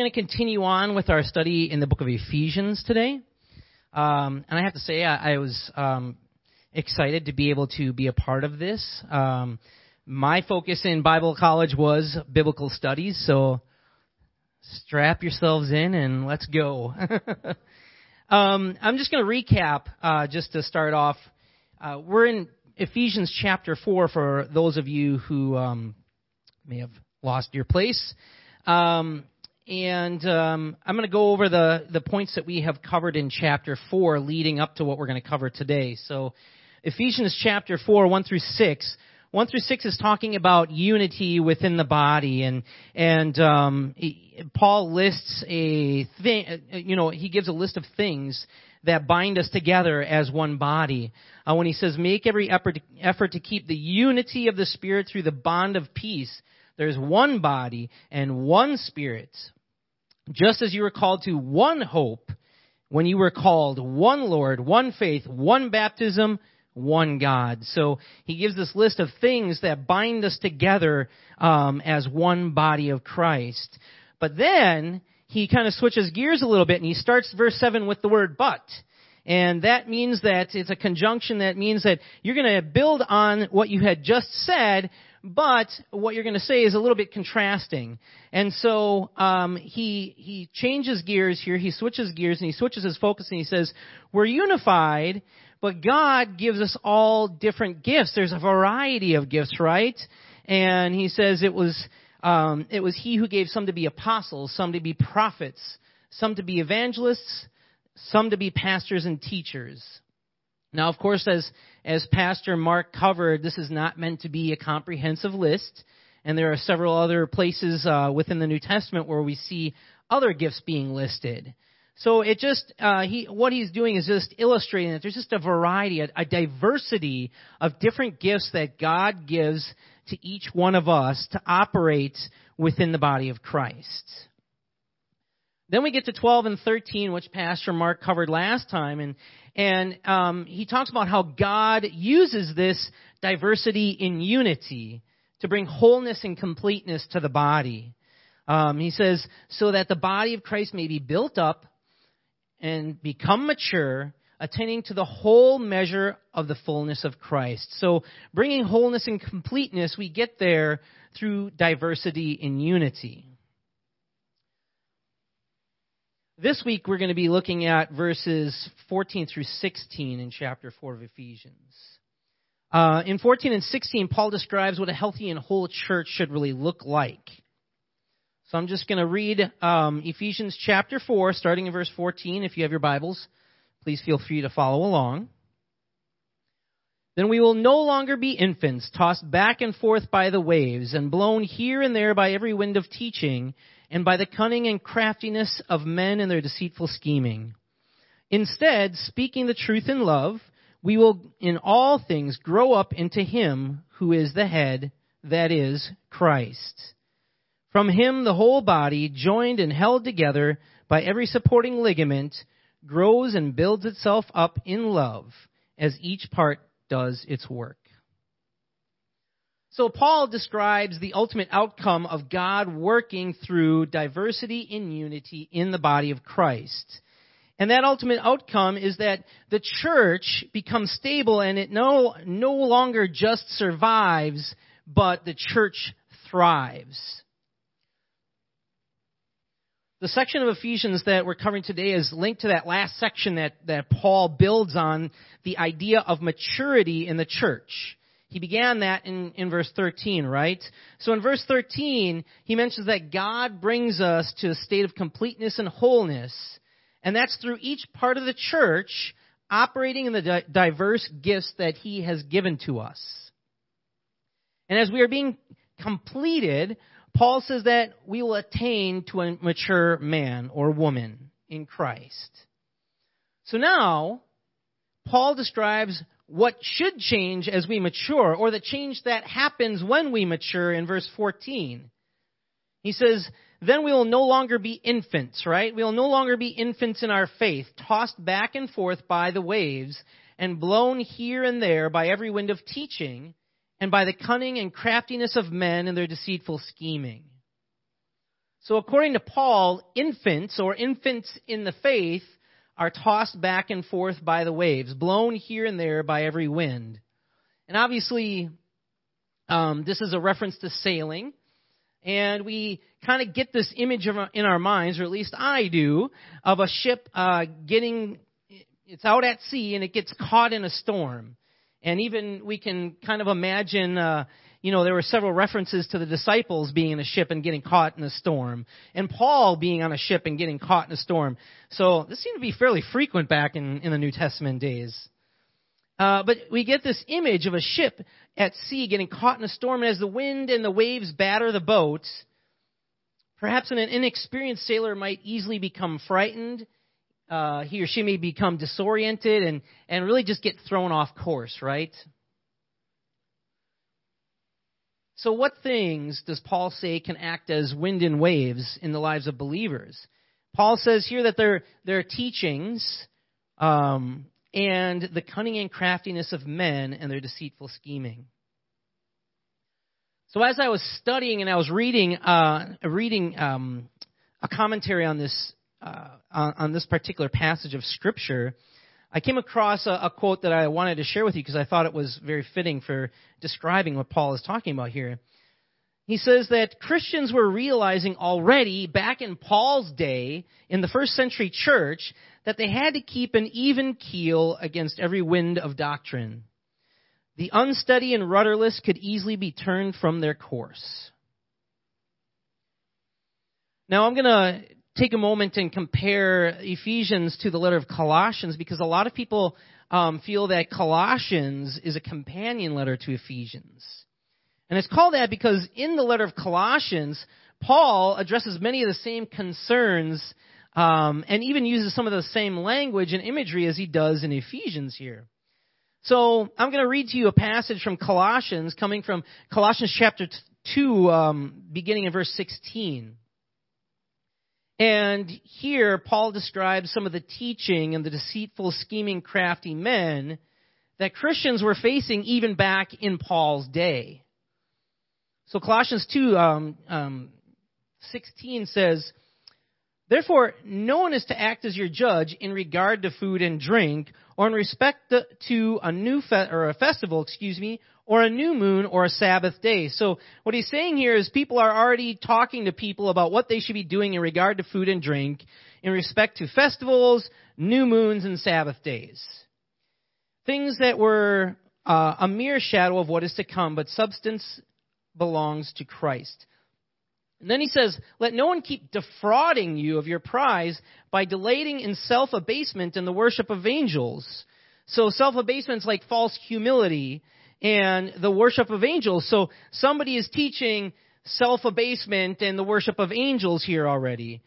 going to continue on with our study in the book of Ephesians today. Um, and I have to say, I, I was um, excited to be able to be a part of this. Um, my focus in Bible college was biblical studies, so strap yourselves in and let's go. um, I'm just going to recap uh, just to start off. Uh, we're in Ephesians chapter 4 for those of you who um, may have lost your place. Um, and um, I'm going to go over the, the points that we have covered in chapter 4 leading up to what we're going to cover today. So, Ephesians chapter 4, 1 through 6. 1 through 6 is talking about unity within the body, and, and um, Paul lists a thing, you know, he gives a list of things that bind us together as one body. Uh, when he says, make every effort, effort to keep the unity of the Spirit through the bond of peace. There's one body and one Spirit. Just as you were called to one hope when you were called, one Lord, one faith, one baptism, one God. So he gives this list of things that bind us together um, as one body of Christ. But then he kind of switches gears a little bit and he starts verse 7 with the word but. And that means that it's a conjunction that means that you're going to build on what you had just said, but what you're going to say is a little bit contrasting. And so um, he he changes gears here. He switches gears and he switches his focus and he says, "We're unified, but God gives us all different gifts. There's a variety of gifts, right?" And he says it was um, it was he who gave some to be apostles, some to be prophets, some to be evangelists, some to be pastors and teachers. Now, of course, as, as Pastor Mark covered, this is not meant to be a comprehensive list, and there are several other places uh, within the New Testament where we see other gifts being listed. So it just uh, he what he's doing is just illustrating that there's just a variety, a, a diversity of different gifts that God gives to each one of us to operate within the body of Christ. Then we get to 12 and 13, which Pastor Mark covered last time, and and um, he talks about how God uses this diversity in unity to bring wholeness and completeness to the body. Um, he says, so that the body of Christ may be built up and become mature, attaining to the whole measure of the fullness of Christ. So, bringing wholeness and completeness, we get there through diversity in unity. This week we're going to be looking at verses 14 through 16 in chapter 4 of Ephesians. Uh, in 14 and 16, Paul describes what a healthy and whole church should really look like. So I'm just going to read um, Ephesians chapter 4, starting in verse 14. If you have your Bibles, please feel free to follow along. Then we will no longer be infants, tossed back and forth by the waves, and blown here and there by every wind of teaching and by the cunning and craftiness of men and their deceitful scheming. Instead, speaking the truth in love, we will in all things grow up into Him who is the head, that is, Christ. From Him the whole body, joined and held together by every supporting ligament, grows and builds itself up in love as each part does its work. So Paul describes the ultimate outcome of God working through diversity in unity in the body of Christ. And that ultimate outcome is that the church becomes stable and it no, no longer just survives, but the church thrives. The section of Ephesians that we're covering today is linked to that last section that, that Paul builds on the idea of maturity in the church. He began that in, in verse 13, right? So in verse 13, he mentions that God brings us to a state of completeness and wholeness, and that's through each part of the church operating in the di- diverse gifts that he has given to us. And as we are being completed, Paul says that we will attain to a mature man or woman in Christ. So now, Paul describes what should change as we mature, or the change that happens when we mature in verse 14. He says, then we will no longer be infants, right? We will no longer be infants in our faith, tossed back and forth by the waves, and blown here and there by every wind of teaching, and by the cunning and craftiness of men and their deceitful scheming. So according to Paul, infants or infants in the faith are tossed back and forth by the waves, blown here and there by every wind. And obviously, um, this is a reference to sailing. And we kind of get this image of, in our minds, or at least I do, of a ship uh, getting, it's out at sea and it gets caught in a storm. And even we can kind of imagine, uh, you know, there were several references to the disciples being in a ship and getting caught in a storm, and Paul being on a ship and getting caught in a storm. So this seemed to be fairly frequent back in, in the New Testament days. Uh, but we get this image of a ship at sea getting caught in a storm, and as the wind and the waves batter the boat, perhaps an inexperienced sailor might easily become frightened. Uh, he or she may become disoriented and, and really just get thrown off course, right? So, what things does Paul say can act as wind and waves in the lives of believers? Paul says here that their, their teachings um, and the cunning and craftiness of men and their deceitful scheming. So, as I was studying and I was reading, uh, reading um, a commentary on this uh, on, on this particular passage of Scripture, I came across a, a quote that I wanted to share with you because I thought it was very fitting for describing what Paul is talking about here. He says that Christians were realizing already back in Paul's day, in the first century church, that they had to keep an even keel against every wind of doctrine. The unsteady and rudderless could easily be turned from their course. Now I'm going to take a moment and compare Ephesians to the letter of Colossians because a lot of people um, feel that Colossians is a companion letter to Ephesians. And it's called that because in the letter of Colossians, Paul addresses many of the same concerns um, and even uses some of the same language and imagery as he does in Ephesians here. So I'm going to read to you a passage from Colossians coming from Colossians chapter 2, um, beginning in verse 16. And here, Paul describes some of the teaching and the deceitful, scheming, crafty men that Christians were facing even back in Paul's day. So Colossians 2, um, um, 16 says, Therefore, no one is to act as your judge in regard to food and drink, or in respect to a new fe- or a festival, excuse me, or a new moon or a Sabbath day. So what he's saying here is people are already talking to people about what they should be doing in regard to food and drink in respect to festivals, new moons, and Sabbath days. Things that were uh, a mere shadow of what is to come, but substance belongs to Christ. And then he says, Let no one keep defrauding you of your prize by delaying in self abasement and the worship of angels. So self abasement is like false humility and the worship of angels. So somebody is teaching self abasement and the worship of angels here already.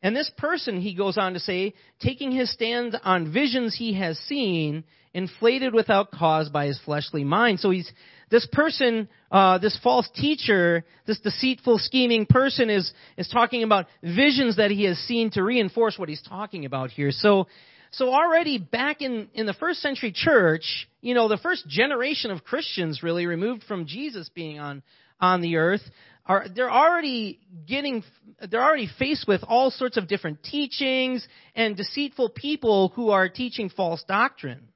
And this person, he goes on to say, taking his stand on visions he has seen, inflated without cause by his fleshly mind. So he's, this person, uh, this false teacher, this deceitful, scheming person is, is talking about visions that he has seen to reinforce what he's talking about here. So so already back in, in the first century church, you know, the first generation of Christians really removed from Jesus being on, on the earth, are, they're already getting, they're already faced with all sorts of different teachings and deceitful people who are teaching false doctrine.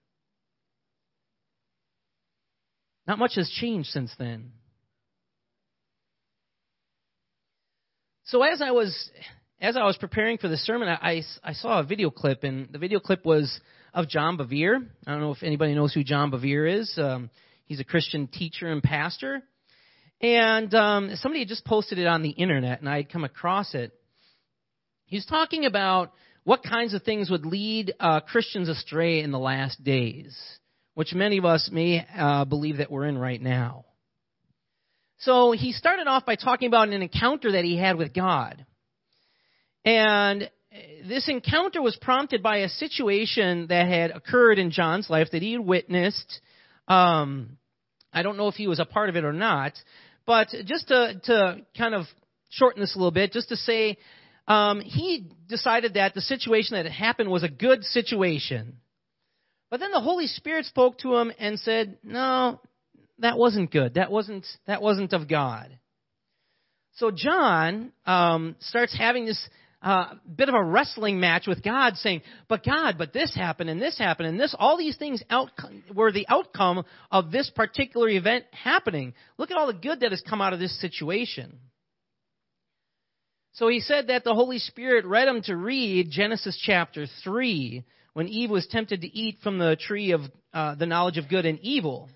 Not much has changed since then. So as I was as I was preparing for the sermon, I, I saw a video clip, and the video clip was of John Bevere. I don't know if anybody knows who John Bevere is. Um, he's a Christian teacher and pastor. And um, somebody had just posted it on the internet, and I had come across it. He's talking about what kinds of things would lead uh, Christians astray in the last days, which many of us may uh, believe that we're in right now. So he started off by talking about an encounter that he had with God. And this encounter was prompted by a situation that had occurred in John's life that he had witnessed. Um, I don't know if he was a part of it or not, but just to, to kind of shorten this a little bit, just to say, um, he decided that the situation that had happened was a good situation. But then the Holy Spirit spoke to him and said, "No, that wasn't good. That wasn't that wasn't of God." So John um, starts having this uh, bit of a wrestling match with God, saying, "But God, but this happened and this happened and this. All these things out, were the outcome of this particular event happening. Look at all the good that has come out of this situation." So he said that the Holy Spirit read him to read Genesis chapter three when Eve was tempted to eat from the tree of uh, the knowledge of good and evil.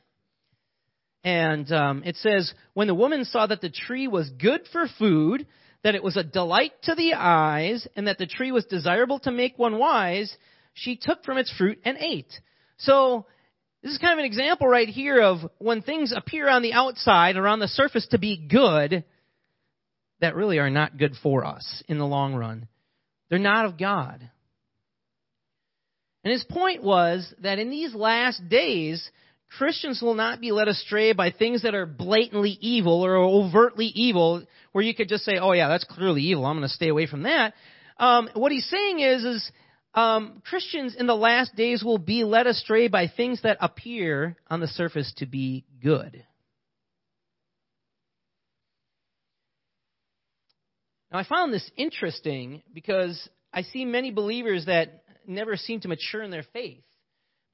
And um, it says, when the woman saw that the tree was good for food that it was a delight to the eyes, and that the tree was desirable to make one wise, she took from its fruit and ate. So, this is kind of an example right here of when things appear on the outside or on the surface to be good, that really are not good for us in the long run. They're not of God. And his point was that in these last days, Christians will not be led astray by things that are blatantly evil or overtly evil, where you could just say, "Oh yeah, that's clearly evil. I'm going to stay away from that." Um, what he's saying is, is um, Christians in the last days will be led astray by things that appear on the surface to be good. Now, I found this interesting because I see many believers that never seem to mature in their faith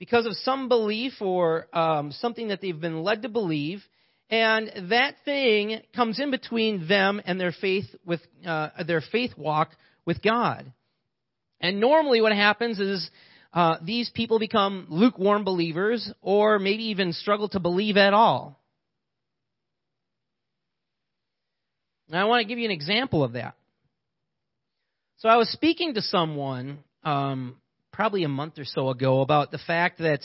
because of some belief or um, something that they've been led to believe, and that thing comes in between them and their faith with uh, their faith walk with God. And normally, what happens is uh, these people become lukewarm believers, or maybe even struggle to believe at all. Now, I want to give you an example of that. So, I was speaking to someone um, probably a month or so ago about the fact that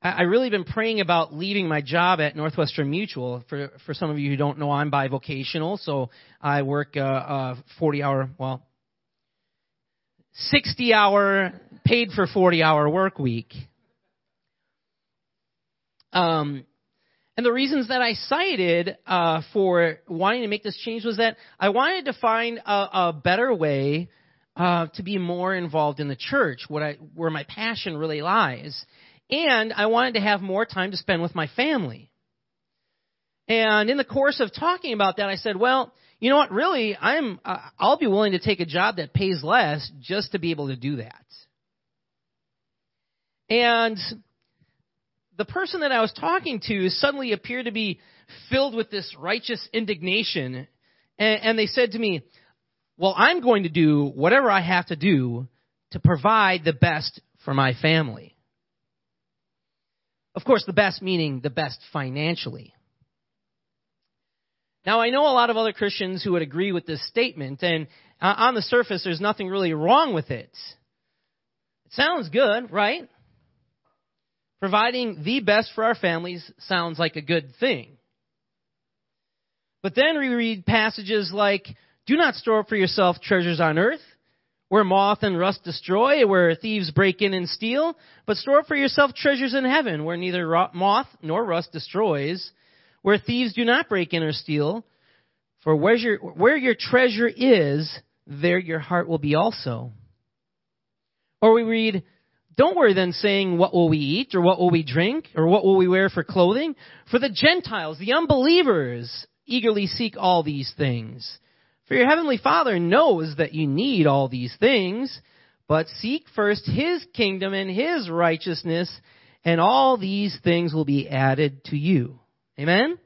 I really been praying about leaving my job at Northwestern Mutual. For for some of you who don't know, I'm bivocational, so I work a, a 40 hour, well, 60 hour, paid for 40 hour work week. Um, and the reasons that I cited uh, for wanting to make this change was that I wanted to find a, a better way uh, to be more involved in the church, what I, where my passion really lies. And I wanted to have more time to spend with my family. And in the course of talking about that, I said, well, you know what, really, I'm, uh, I'll be willing to take a job that pays less just to be able to do that. And the person that I was talking to suddenly appeared to be filled with this righteous indignation. And, and they said to me, well, I'm going to do whatever I have to do to provide the best for my family. Of course, the best meaning the best financially. Now, I know a lot of other Christians who would agree with this statement, and uh, on the surface, there's nothing really wrong with it. It sounds good, right? Providing the best for our families sounds like a good thing. But then we read passages like, do not store up for yourself treasures on earth, where moth and rust destroy, where thieves break in and steal, but store up for yourself treasures in heaven, where neither moth nor rust destroys, where thieves do not break in or steal. For where your, where your treasure is, there your heart will be also. Or we read, don't worry then saying, what will we eat, or what will we drink, or what will we wear for clothing? For the Gentiles, the unbelievers, eagerly seek all these things. For your heavenly Father knows that you need all these things, but seek first His kingdom and His righteousness, and all these things will be added to you. Amen?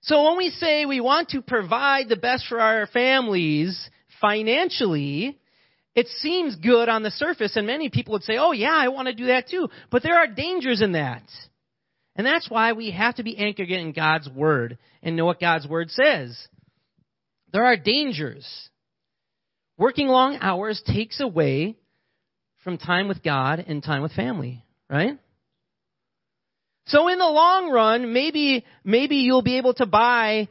So when we say we want to provide the best for our families financially, it seems good on the surface, and many people would say, oh yeah, I want to do that too. But there are dangers in that. And that's why we have to be anchored in God's Word and know what God's Word says. There are dangers. Working long hours takes away from time with God and time with family, right? So in the long run, maybe, maybe you'll be able to buy,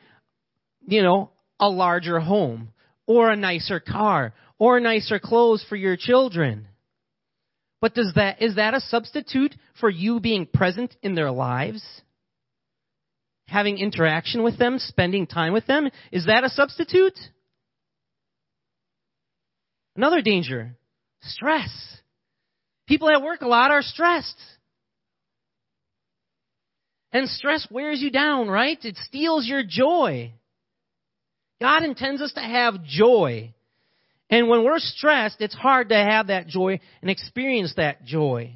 you know, a larger home or a nicer car or nicer clothes for your children. But does that, is that a substitute for you being present in their lives? Having interaction with them, spending time with them, is that a substitute? Another danger stress. People at work a lot are stressed. And stress wears you down, right? It steals your joy. God intends us to have joy. And when we're stressed, it's hard to have that joy and experience that joy.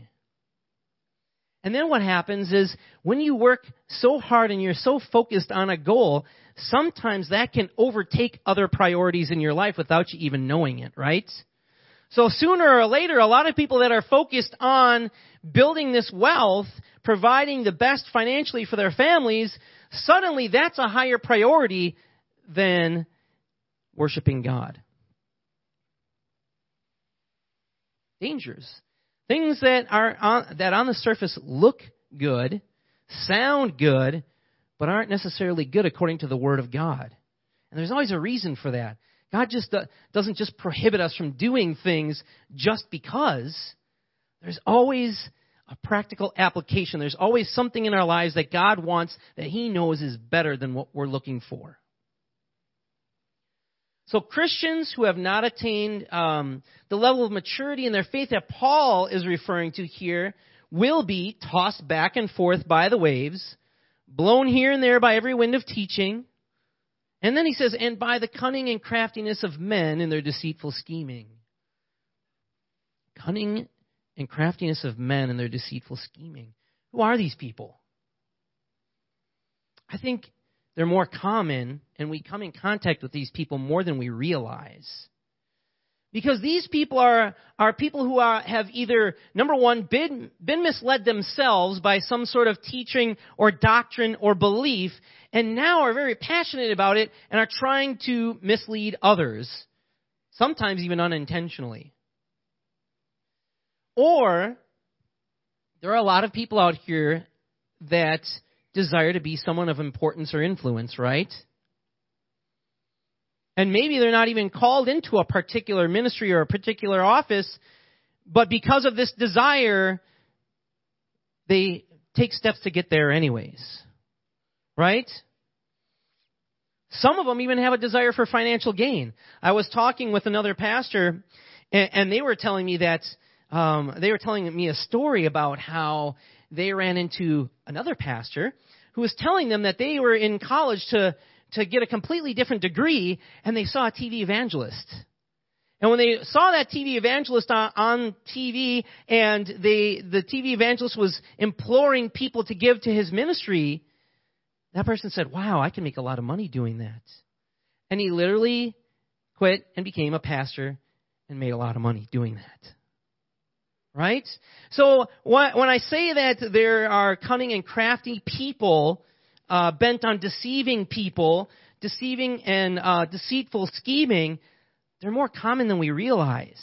And then what happens is when you work so hard and you're so focused on a goal, sometimes that can overtake other priorities in your life without you even knowing it, right? So sooner or later, a lot of people that are focused on building this wealth, providing the best financially for their families, suddenly that's a higher priority than worshiping God. Dangers. Things that are on, that on the surface look good, sound good, but aren't necessarily good according to the Word of God. And there's always a reason for that. God just doesn't just prohibit us from doing things just because. There's always a practical application. There's always something in our lives that God wants that He knows is better than what we're looking for. So Christians who have not attained um, the level of maturity in their faith that Paul is referring to here will be tossed back and forth by the waves, blown here and there by every wind of teaching. And then he says, and by the cunning and craftiness of men in their deceitful scheming. Cunning and craftiness of men in their deceitful scheming. Who are these people? I think they're more common, and we come in contact with these people more than we realize. Because these people are, are people who are, have either, number one, been, been misled themselves by some sort of teaching or doctrine or belief, and now are very passionate about it and are trying to mislead others, sometimes even unintentionally. Or, there are a lot of people out here that desire to be someone of importance or influence, right? And maybe they're not even called into a particular ministry or a particular office, but because of this desire, they take steps to get there anyways. Right? Some of them even have a desire for financial gain. I was talking with another pastor, and, they were telling me that um, they were telling me a story about how they ran into another pastor who was telling them that they were in college to to get a completely different degree, and they saw a TV evangelist. And when they saw that TV evangelist on, on TV, and they, the TV evangelist was imploring people to give to his ministry, that person said, Wow, I can make a lot of money doing that. And he literally quit and became a pastor and made a lot of money doing that. Right? So when I say that there are cunning and crafty people uh, bent on deceiving people, deceiving and uh, deceitful scheming, they're more common than we realize.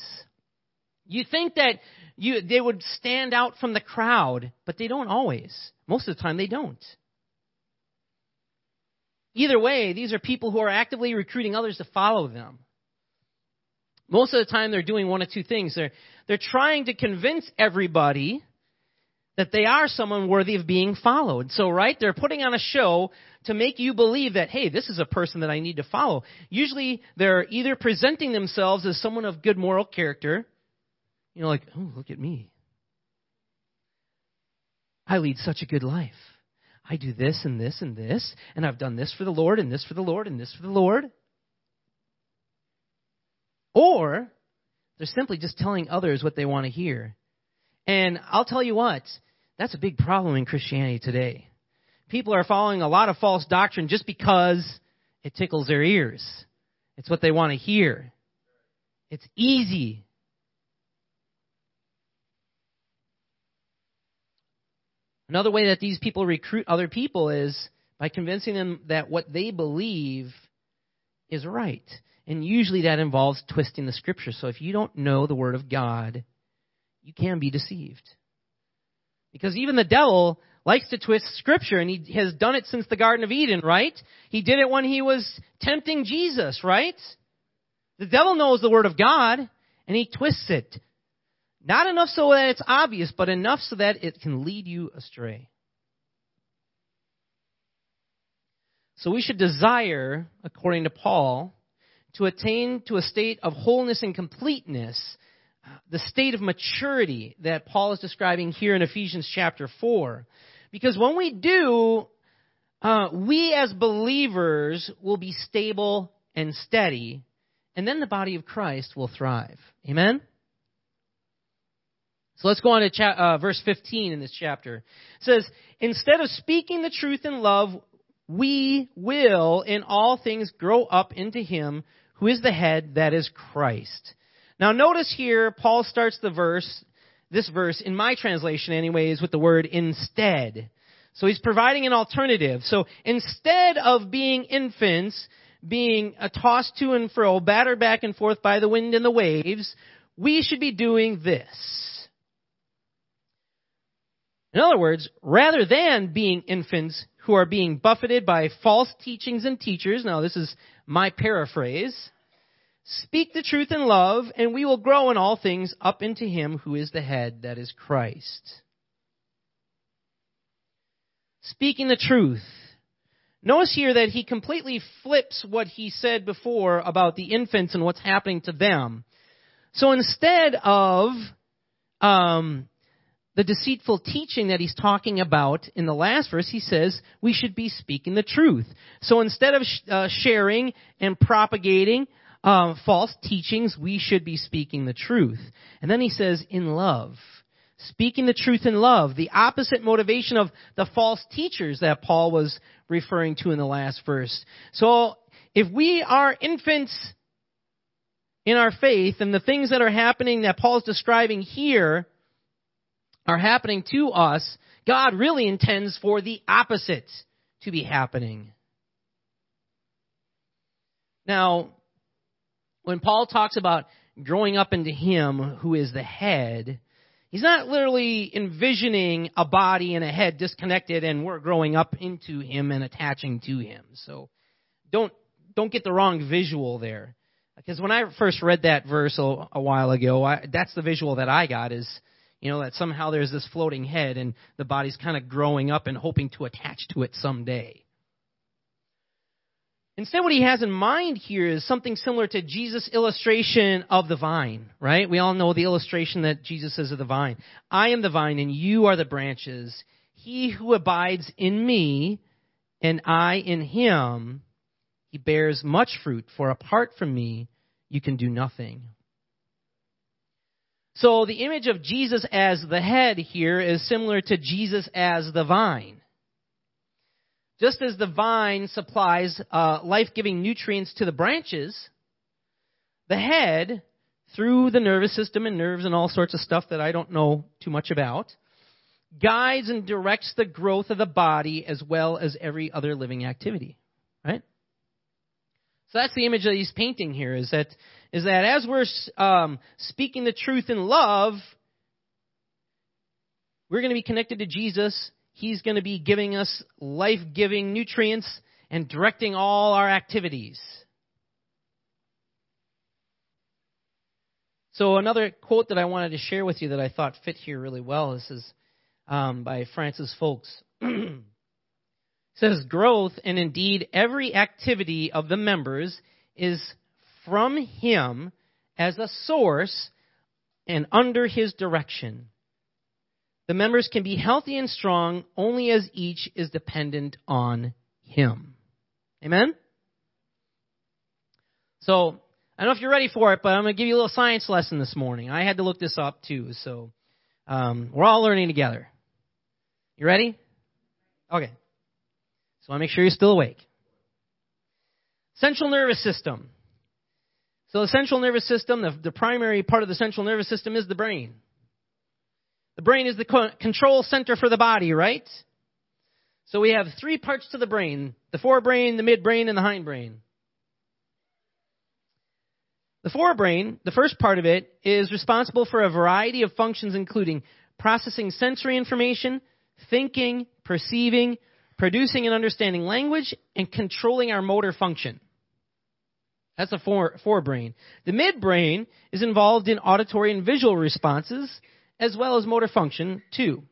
You think that you, they would stand out from the crowd, but they don't always. Most of the time, they don't. Either way, these are people who are actively recruiting others to follow them. Most of the time, they're doing one of two things. They're, they're trying to convince everybody that they are someone worthy of being followed. So, right, they're putting on a show to make you believe that, hey, this is a person that I need to follow. Usually, they're either presenting themselves as someone of good moral character, you know, like, oh, look at me. I lead such a good life. I do this and this and this, and I've done this for the Lord and this for the Lord and this for the Lord. Or they're simply just telling others what they want to hear. And I'll tell you what, that's a big problem in Christianity today. People are following a lot of false doctrine just because it tickles their ears. It's what they want to hear. It's easy. Another way that these people recruit other people is by convincing them that what they believe is right. And usually that involves twisting the scripture. So if you don't know the Word of God, you can be deceived. Because even the devil likes to twist scripture and he has done it since the Garden of Eden, right? He did it when he was tempting Jesus, right? The devil knows the Word of God and he twists it. Not enough so that it's obvious, but enough so that it can lead you astray. So we should desire, according to Paul, to attain to a state of wholeness and completeness the state of maturity that Paul is describing here in Ephesians chapter 4. Because when we do, uh, we as believers will be stable and steady, and then the body of Christ will thrive. Amen? So let's go on to cha- uh, verse 15 in this chapter. It says, Instead of speaking the truth in love, we will in all things grow up into Him who is the head, that is Christ. Now notice here, Paul starts the verse, this verse, in my translation anyways, with the word instead. So he's providing an alternative. So instead of being infants, being a tossed to and fro, battered back and forth by the wind and the waves, we should be doing this. In other words, rather than being infants who are being buffeted by false teachings and teachers, now this is my paraphrase, speak the truth in love, and we will grow in all things up into Him who is the head, that is Christ. Speaking the truth. Notice here that he completely flips what he said before about the infants and what's happening to them. So instead of um, the deceitful teaching that he's talking about in the last verse, he says we should be speaking the truth. So instead of sh- uh, sharing and propagating uh, false teachings, we should be speaking the truth. And then he says, in love. Speaking the truth in love, the opposite motivation of the false teachers that Paul was referring to in the last verse. So, if we are infants in our faith and the things that are happening that Paul's describing here are happening to us, God really intends for the opposite to be happening. Now, when Paul talks about growing up into Him who is the head, he's not literally envisioning a body and a head disconnected and we're growing up into Him and attaching to Him. So don't, don't get the wrong visual there. Because when I first read that verse a, a while ago, I, that's the visual that I got is you know, that somehow there's this floating head and the body's kind of growing up and hoping to attach to it someday. Instead, what he has in mind here is something similar to Jesus' illustration of the vine, right? We all know the illustration that Jesus says of the vine. I am the vine and you are the branches. He who abides in me and I in him, he bears much fruit, for apart from me, you can do nothing. So the image of Jesus as the head here is similar to Jesus as the vine. Just as the vine supplies uh, life giving nutrients to the branches, the head, through the nervous system and nerves and all sorts of stuff that I don't know too much about, guides and directs the growth of the body as well as every other living activity. Right? So that's the image that he's painting here is that is that as we're um, speaking the truth in love, we're going to be connected to Jesus. He's going to be giving us life giving nutrients and directing all our activities. So, another quote that I wanted to share with you that I thought fit here really well this is um, by Francis Foulkes. says growth and indeed every activity of the members is from Him as a source and under His direction. The members can be healthy and strong only as each is dependent on Him. Amen? So, I don't know if you're ready for it, but I'm going to give you a little science lesson this morning. I had to look this up too, so um, we're all learning together. You ready? Okay. So I make sure you're still awake. Central nervous system. So the central nervous system, the, the primary part of the central nervous system is the brain. The brain is the co- control center for the body, right? So we have three parts to the brain the forebrain, the midbrain, and the hindbrain. The forebrain, the first part of it, is responsible for a variety of functions, including processing sensory information, thinking, perceiving, producing and understanding language, and controlling our motor function. That's the fore, forebrain. The midbrain is involved in auditory and visual responses, as well as motor function, too.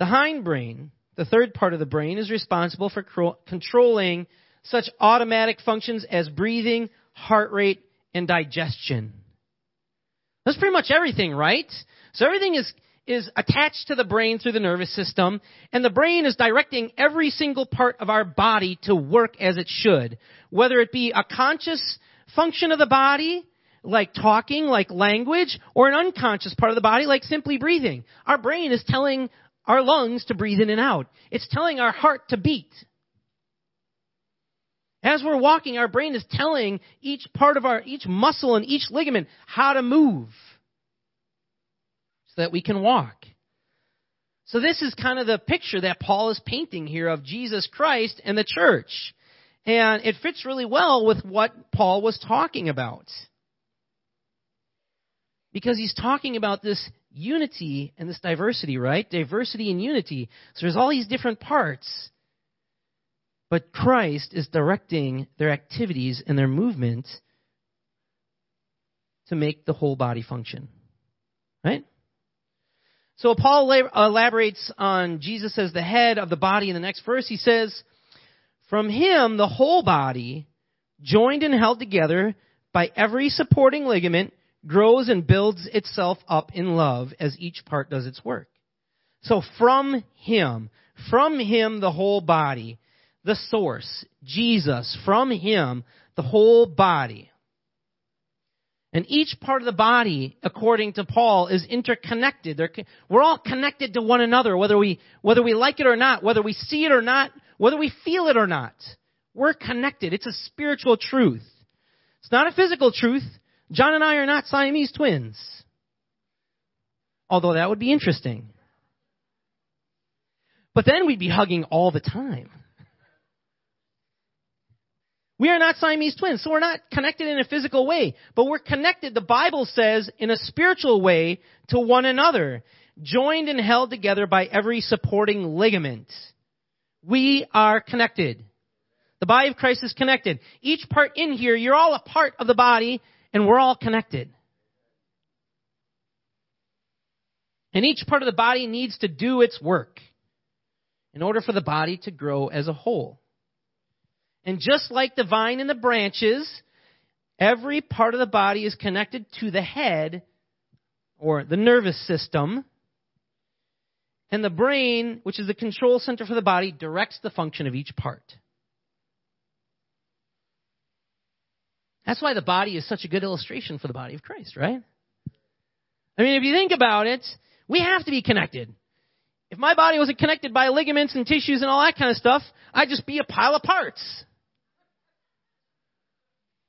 The hindbrain, the third part of the brain, is responsible for controlling such automatic functions as breathing, heart rate, and digestion. That's pretty much everything, right? So everything is, is attached to the brain through the nervous system, and the brain is directing every single part of our body to work as it should. Whether it be a conscious function of the body, like talking, like language, or an unconscious part of the body, like simply breathing. Our brain is telling our lungs to breathe in and out. It's telling our heart to beat. As we're walking, our brain is telling each part of our, each muscle and each ligament how to move that we can walk. So this is kind of the picture that Paul is painting here of Jesus Christ and the church. And it fits really well with what Paul was talking about. Because he's talking about this unity and this diversity, right? Diversity and unity. So there's all these different parts. But Christ is directing their activities and their movement to make the whole body function. Right? So Paul elaborates on Jesus as the head of the body in the next verse. He says, From him, the whole body, joined and held together by every supporting ligament, grows and builds itself up in love as each part does its work. So from him, from him, the whole body, the source, Jesus, from him, the whole body. And each part of the body, according to Paul, is interconnected. They're, we're all connected to one another, whether we, whether we like it or not, whether we see it or not, whether we feel it or not. We're connected. It's a spiritual truth. It's not a physical truth. John and I are not Siamese twins. Although that would be interesting. But then we'd be hugging all the time. We are not Siamese twins, so we're not connected in a physical way, but we're connected, the Bible says, in a spiritual way to one another, joined and held together by every supporting ligament. We are connected. The body of Christ is connected. Each part in here, you're all a part of the body, and we're all connected. And each part of the body needs to do its work in order for the body to grow as a whole. And just like the vine and the branches, every part of the body is connected to the head or the nervous system. And the brain, which is the control center for the body, directs the function of each part. That's why the body is such a good illustration for the body of Christ, right? I mean, if you think about it, we have to be connected. If my body wasn't connected by ligaments and tissues and all that kind of stuff, I'd just be a pile of parts.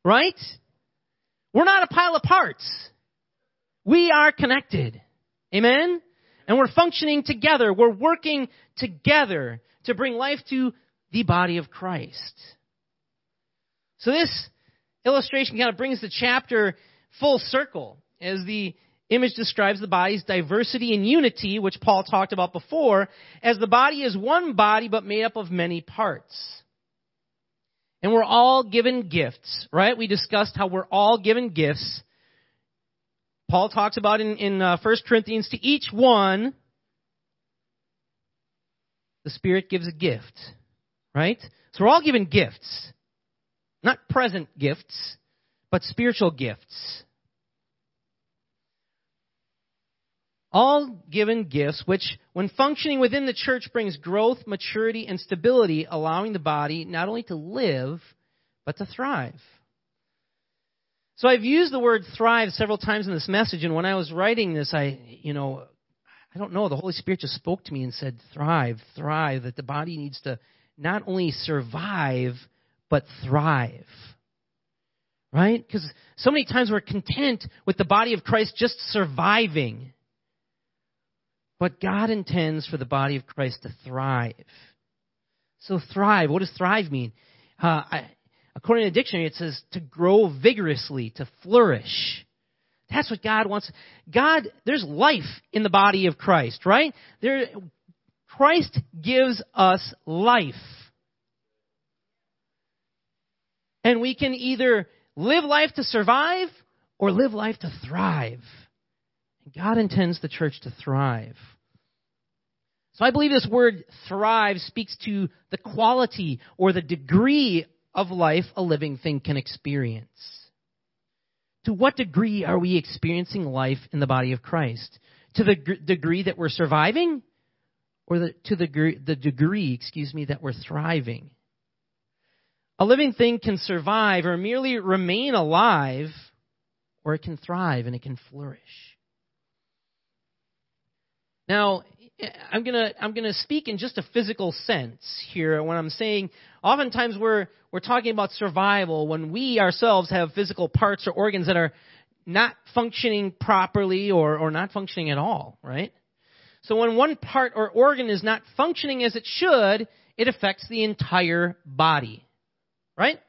Right? We're not a pile of parts. We are connected. Amen? And we're functioning together. We're working together to bring life to the body of Christ. So this illustration kind of brings the chapter full circle as the image describes the body's diversity and unity, which Paul talked about before, as the body is one body but made up of many parts. And we're all given gifts, right? We discussed how we're all given gifts. Paul talks about in, in uh, 1 Corinthians, to each one, the Spirit gives a gift, right? So we're all given gifts. Not present gifts, but spiritual gifts. All given gifts, which, when functioning within the church, brings growth, maturity, and stability, allowing the body not only to live, but to thrive. So I've used the word thrive several times in this message, and when I was writing this, I, you know, I don't know, the Holy Spirit just spoke to me and said, thrive, thrive, that the body needs to not only survive, but thrive. Right? Because so many times we're content with the body of Christ just surviving. But God intends for the body of Christ to thrive. So thrive, what does thrive mean? Uh, I, according to the dictionary, it says to grow vigorously, to flourish. That's what God wants. God, there's life in the body of Christ, right? There, Christ gives us life. And we can either live life to survive or live life to thrive. And God intends the church to thrive. So I believe this word thrive speaks to the quality or the degree of life a living thing can experience. To what degree are we experiencing life in the body of Christ? to the gr- degree that we're surviving or the, to the, gr- the degree, excuse me, that we're thriving. A living thing can survive or merely remain alive, or it can thrive and it can flourish. Now, I'm gonna I'm gonna speak in just a physical sense here when I'm saying oftentimes we're we're talking about survival when we ourselves have physical parts or organs that are not functioning properly or, or not functioning at all, right? So when one part or organ is not functioning as it should, it affects the entire body, right?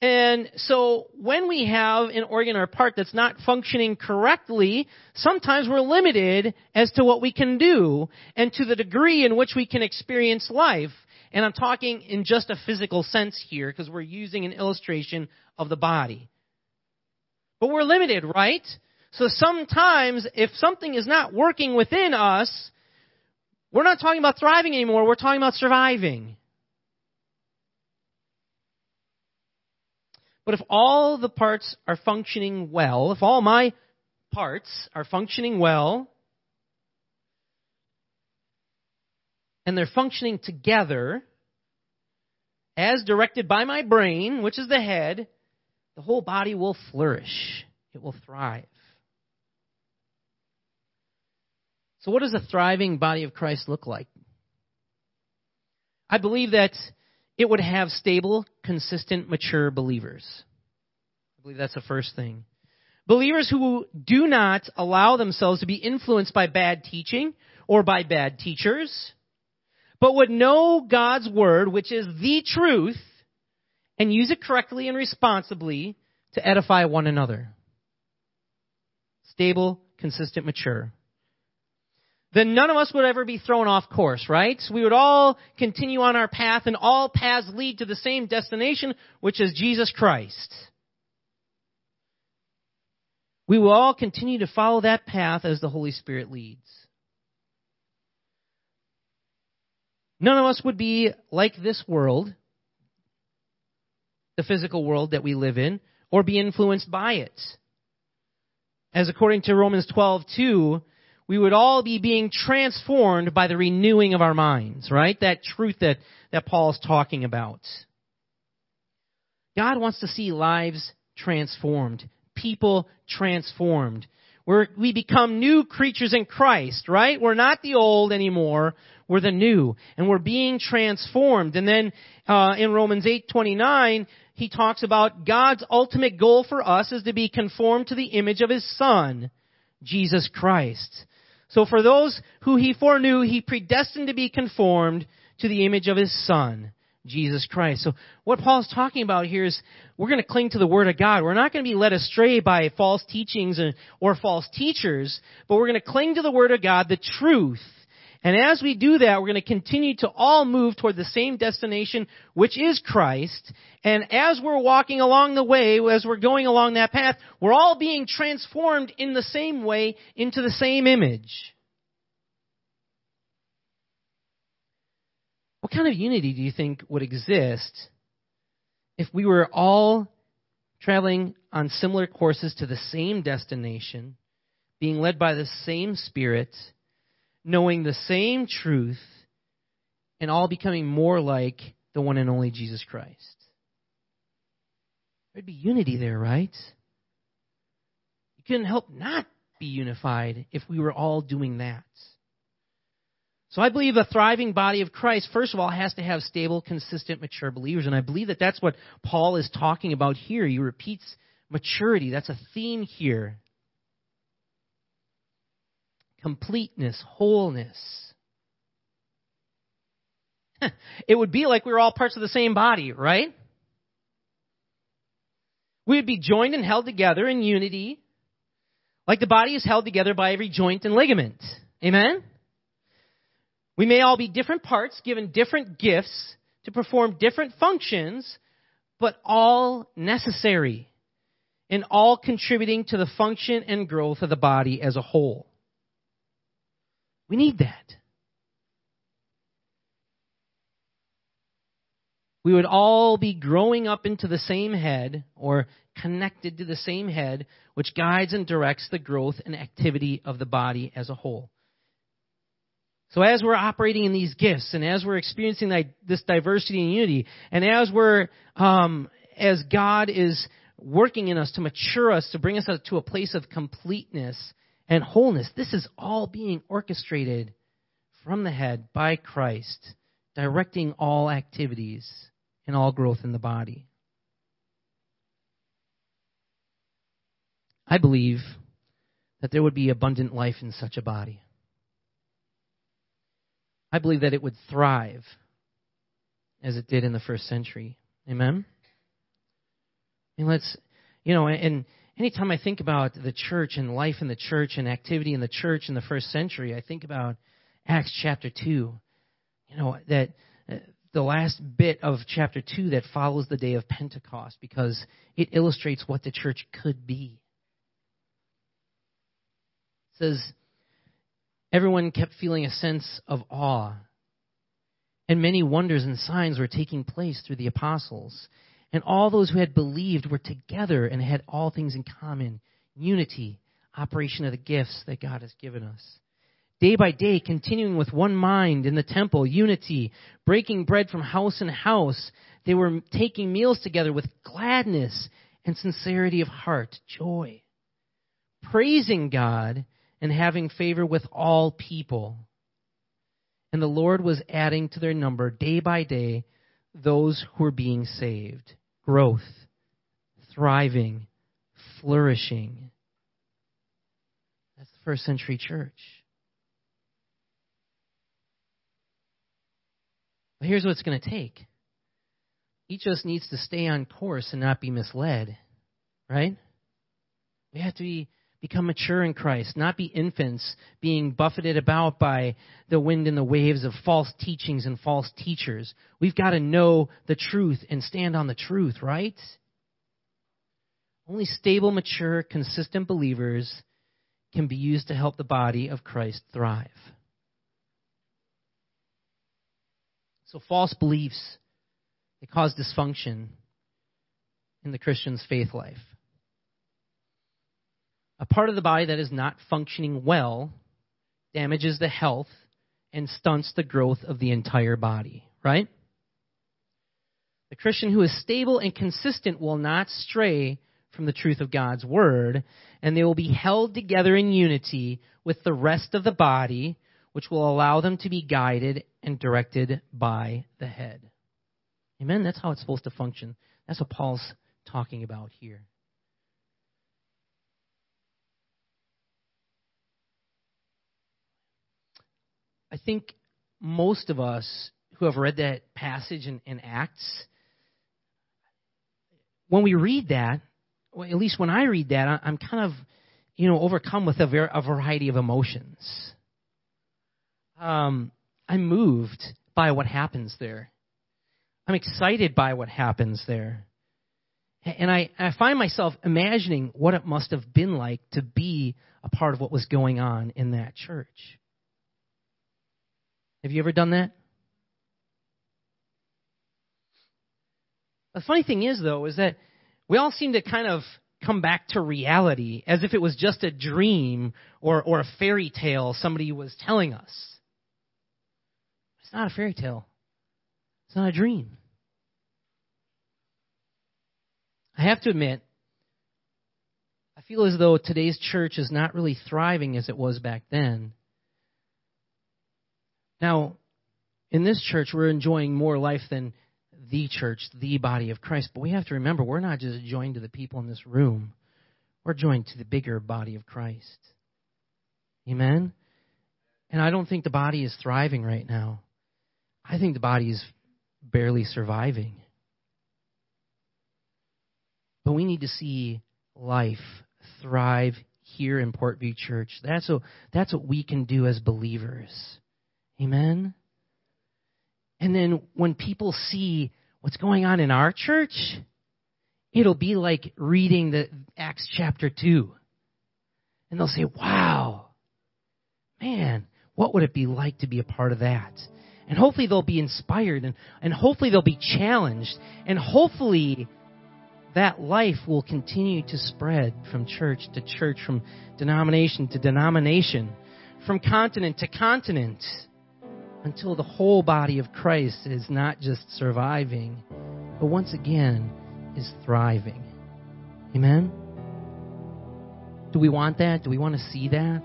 And so when we have an organ or part that's not functioning correctly, sometimes we're limited as to what we can do and to the degree in which we can experience life. And I'm talking in just a physical sense here because we're using an illustration of the body. But we're limited, right? So sometimes if something is not working within us, we're not talking about thriving anymore, we're talking about surviving. But if all the parts are functioning well, if all my parts are functioning well, and they're functioning together, as directed by my brain, which is the head, the whole body will flourish. It will thrive. So, what does a thriving body of Christ look like? I believe that it would have stable, consistent, mature believers. I believe that's the first thing. Believers who do not allow themselves to be influenced by bad teaching or by bad teachers, but would know God's Word, which is the truth, and use it correctly and responsibly to edify one another. Stable, consistent, mature then none of us would ever be thrown off course, right? We would all continue on our path and all paths lead to the same destination, which is Jesus Christ. We will all continue to follow that path as the Holy Spirit leads. None of us would be like this world, the physical world that we live in, or be influenced by it. As according to Romans 12, 2, we would all be being transformed by the renewing of our minds, right? That truth that, that Paul is talking about. God wants to see lives transformed, people transformed. Where we become new creatures in Christ, right? We're not the old anymore. We're the new, and we're being transformed. And then uh, in Romans eight twenty nine, he talks about God's ultimate goal for us is to be conformed to the image of His Son, Jesus Christ. So for those who he foreknew, he predestined to be conformed to the image of his son, Jesus Christ. So what Paul's talking about here is we're going to cling to the Word of God. We're not going to be led astray by false teachings or false teachers, but we're going to cling to the Word of God, the truth, and as we do that, we're going to continue to all move toward the same destination, which is Christ. And as we're walking along the way, as we're going along that path, we're all being transformed in the same way into the same image. What kind of unity do you think would exist if we were all traveling on similar courses to the same destination, being led by the same Spirit, knowing the same truth, and all becoming more like the one and only Jesus Christ. There'd be unity there, right? You couldn't help not be unified if we were all doing that. So I believe a thriving body of Christ, first of all, has to have stable, consistent, mature believers. And I believe that that's what Paul is talking about here. He repeats maturity. That's a theme here completeness, wholeness. it would be like we were all parts of the same body, right? We would be joined and held together in unity, like the body is held together by every joint and ligament. Amen? We may all be different parts, given different gifts to perform different functions, but all necessary and all contributing to the function and growth of the body as a whole. We need that. we would all be growing up into the same head or connected to the same head, which guides and directs the growth and activity of the body as a whole. So as we're operating in these gifts, and as we're experiencing this diversity and unity, and as we're, um, as God is working in us to mature us, to bring us to a place of completeness and wholeness, this is all being orchestrated from the head by Christ, directing all activities and all growth in the body. I believe that there would be abundant life in such a body. I believe that it would thrive as it did in the first century. Amen? And let's, you know, and anytime I think about the church and life in the church and activity in the church in the first century, I think about Acts chapter 2. You know, that uh, the last bit of chapter 2 that follows the day of Pentecost because it illustrates what the church could be. It says, Everyone kept feeling a sense of awe, and many wonders and signs were taking place through the apostles. And all those who had believed were together and had all things in common unity, operation of the gifts that God has given us. Day by day, continuing with one mind in the temple, unity, breaking bread from house in house, they were taking meals together with gladness and sincerity of heart, joy, praising God and having favor with all people. And the Lord was adding to their number day by day those who were being saved. Growth, thriving, flourishing. That's the first century church. But here's what it's going to take each of us needs to stay on course and not be misled, right? We have to be become mature in Christ, not be infants being buffeted about by the wind and the waves of false teachings and false teachers. We've got to know the truth and stand on the truth, right? Only stable, mature, consistent believers can be used to help the body of Christ thrive. So, false beliefs, they cause dysfunction in the Christian's faith life a part of the body that is not functioning well damages the health and stunts the growth of the entire body, right? The Christian who is stable and consistent will not stray from the truth of God's word, and they will be held together in unity with the rest of the body, which will allow them to be guided and directed by the head. Amen? That's how it's supposed to function. That's what Paul's talking about here. I think most of us who have read that passage in, in Acts, when we read that, well, at least when I read that, I'm kind of, you know, overcome with a, ver- a variety of emotions. Um, I'm moved by what happens there. I'm excited by what happens there. And I, I find myself imagining what it must have been like to be a part of what was going on in that church. Have you ever done that? The funny thing is, though, is that we all seem to kind of come back to reality as if it was just a dream or, or a fairy tale somebody was telling us. It's not a fairy tale, it's not a dream. I have to admit, I feel as though today's church is not really thriving as it was back then. Now, in this church, we're enjoying more life than the church, the body of Christ. But we have to remember, we're not just joined to the people in this room, we're joined to the bigger body of Christ. Amen? And I don't think the body is thriving right now. I think the body is barely surviving. But we need to see life thrive here in Portview Church. That's what, that's what we can do as believers. Amen? And then when people see what's going on in our church, it'll be like reading the Acts chapter 2. And they'll say, wow, man, what would it be like to be a part of that? And hopefully they'll be inspired and, and hopefully they'll be challenged. And hopefully that life will continue to spread from church to church, from denomination to denomination, from continent to continent, until the whole body of Christ is not just surviving, but once again is thriving. Amen? Do we want that? Do we want to see that?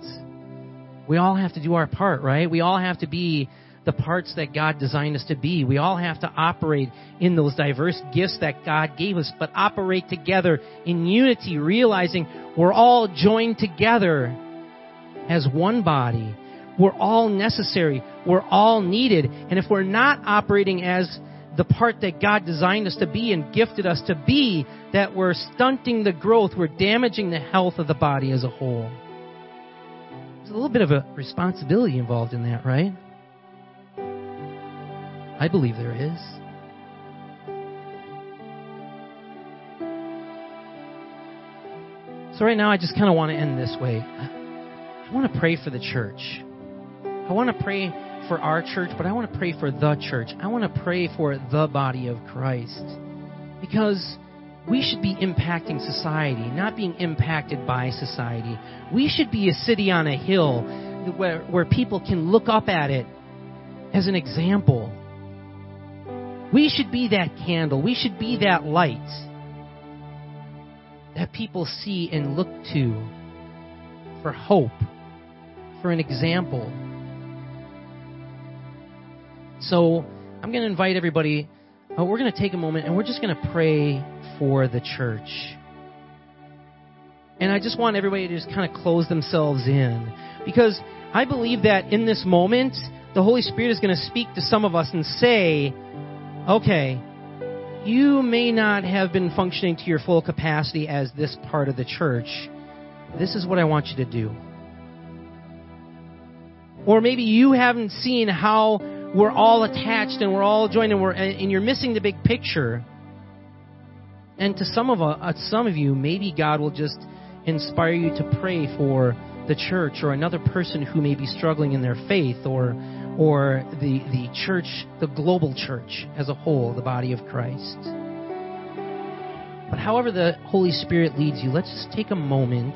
We all have to do our part, right? We all have to be the parts that God designed us to be. We all have to operate in those diverse gifts that God gave us, but operate together in unity, realizing we're all joined together as one body. We're all necessary. We're all needed. And if we're not operating as the part that God designed us to be and gifted us to be, that we're stunting the growth, we're damaging the health of the body as a whole. There's a little bit of a responsibility involved in that, right? I believe there is. So, right now, I just kind of want to end this way. I want to pray for the church. I want to pray for our church, but I want to pray for the church. I want to pray for the body of Christ. Because we should be impacting society, not being impacted by society. We should be a city on a hill where, where people can look up at it as an example. We should be that candle. We should be that light that people see and look to for hope, for an example. So I'm going to invite everybody. Uh, we're going to take a moment and we're just going to pray for the church. And I just want everybody to just kind of close themselves in. Because I believe that in this moment, the Holy Spirit is going to speak to some of us and say, okay, you may not have been functioning to your full capacity as this part of the church. This is what I want you to do. Or maybe you haven't seen how we're all attached and we're all joined and, we're, and you're missing the big picture. And to some of uh, some of you, maybe God will just inspire you to pray for the church or another person who may be struggling in their faith or or the the church, the global church as a whole, the body of Christ. But however the Holy Spirit leads you, let's just take a moment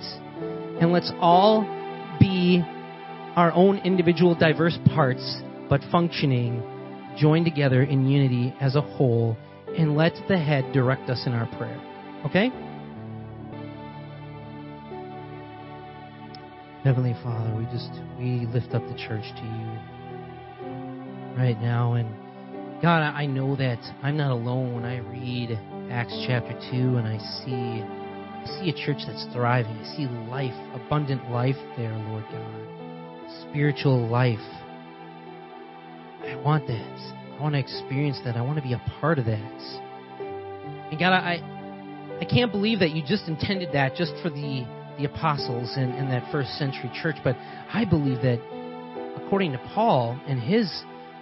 and let's all be our own individual diverse parts but functioning joined together in unity as a whole and let the head direct us in our prayer. Okay? Heavenly Father, we just we lift up the church to you right now and God, I know that I'm not alone when I read Acts chapter 2 and I see I see a church that's thriving. I see life, abundant life there, Lord God. Spiritual life. I want that. I want to experience that. I want to be a part of that. And God, I, I can't believe that you just intended that just for the, the apostles in, in that first century church, but I believe that according to Paul and his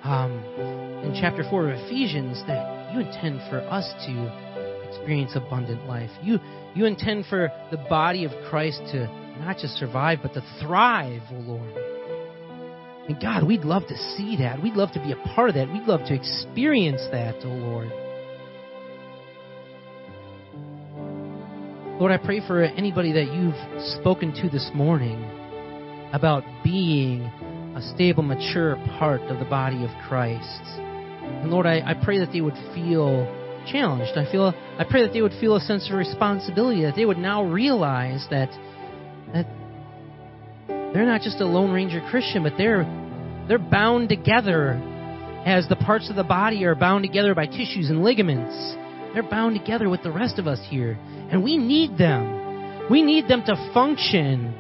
um, in chapter four of Ephesians, that you intend for us to experience abundant life. You you intend for the body of Christ to not just survive, but to thrive, O oh Lord. And God, we'd love to see that. We'd love to be a part of that. We'd love to experience that, oh Lord. Lord, I pray for anybody that you've spoken to this morning about being a stable, mature part of the body of Christ. And Lord, I, I pray that they would feel challenged. I feel I pray that they would feel a sense of responsibility, that they would now realize that that they're not just a Lone Ranger Christian, but they're they're bound together as the parts of the body are bound together by tissues and ligaments. They're bound together with the rest of us here. And we need them. We need them to function.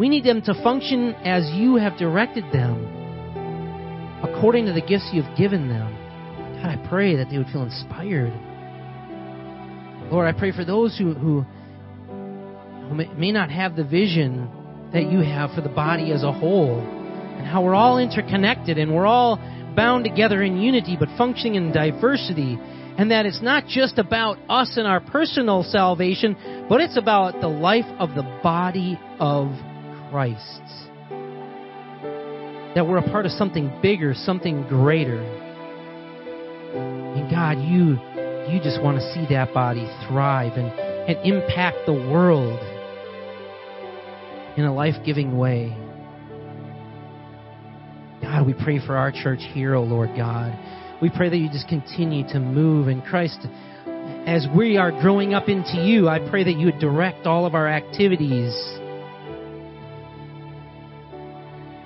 We need them to function as you have directed them, according to the gifts you've given them. God, I pray that they would feel inspired. Lord, I pray for those who, who, who may not have the vision that you have for the body as a whole, and how we're all interconnected and we're all bound together in unity but functioning in diversity, and that it's not just about us and our personal salvation, but it's about the life of the body of Christ. that we're a part of something bigger, something greater. And God, you you just want to see that body thrive and, and impact the world in a life giving way. God, we pray for our church here, oh Lord God. We pray that you just continue to move in Christ. As we are growing up into you, I pray that you would direct all of our activities,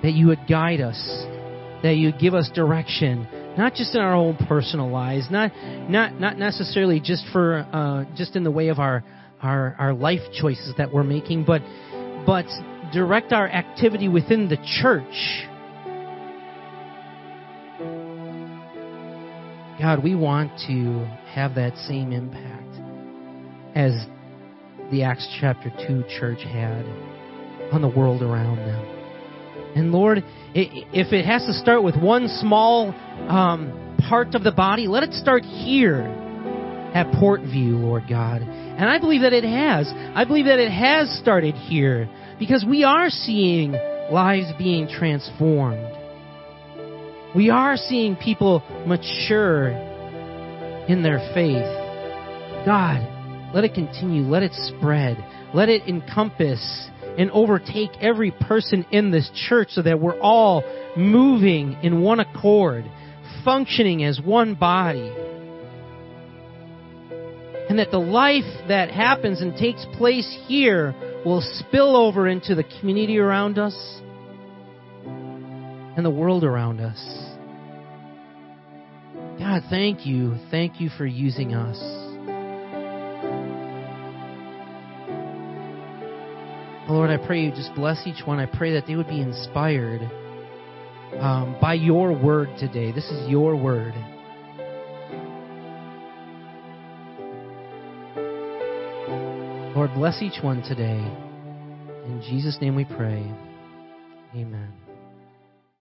that you would guide us, that you would give us direction, not just in our own personal lives, not not not necessarily just for uh, just in the way of our, our our life choices that we're making, but but direct our activity within the church. God, we want to have that same impact as the Acts chapter 2 church had on the world around them. And Lord, if it has to start with one small um, part of the body, let it start here at Portview, Lord God. And I believe that it has. I believe that it has started here because we are seeing lives being transformed. We are seeing people mature in their faith. God, let it continue. Let it spread. Let it encompass and overtake every person in this church so that we're all moving in one accord, functioning as one body. And that the life that happens and takes place here will spill over into the community around us and the world around us. God, thank you. Thank you for using us. Lord, I pray you just bless each one. I pray that they would be inspired um, by your word today. This is your word. Lord, bless each one today. In Jesus' name we pray. Amen.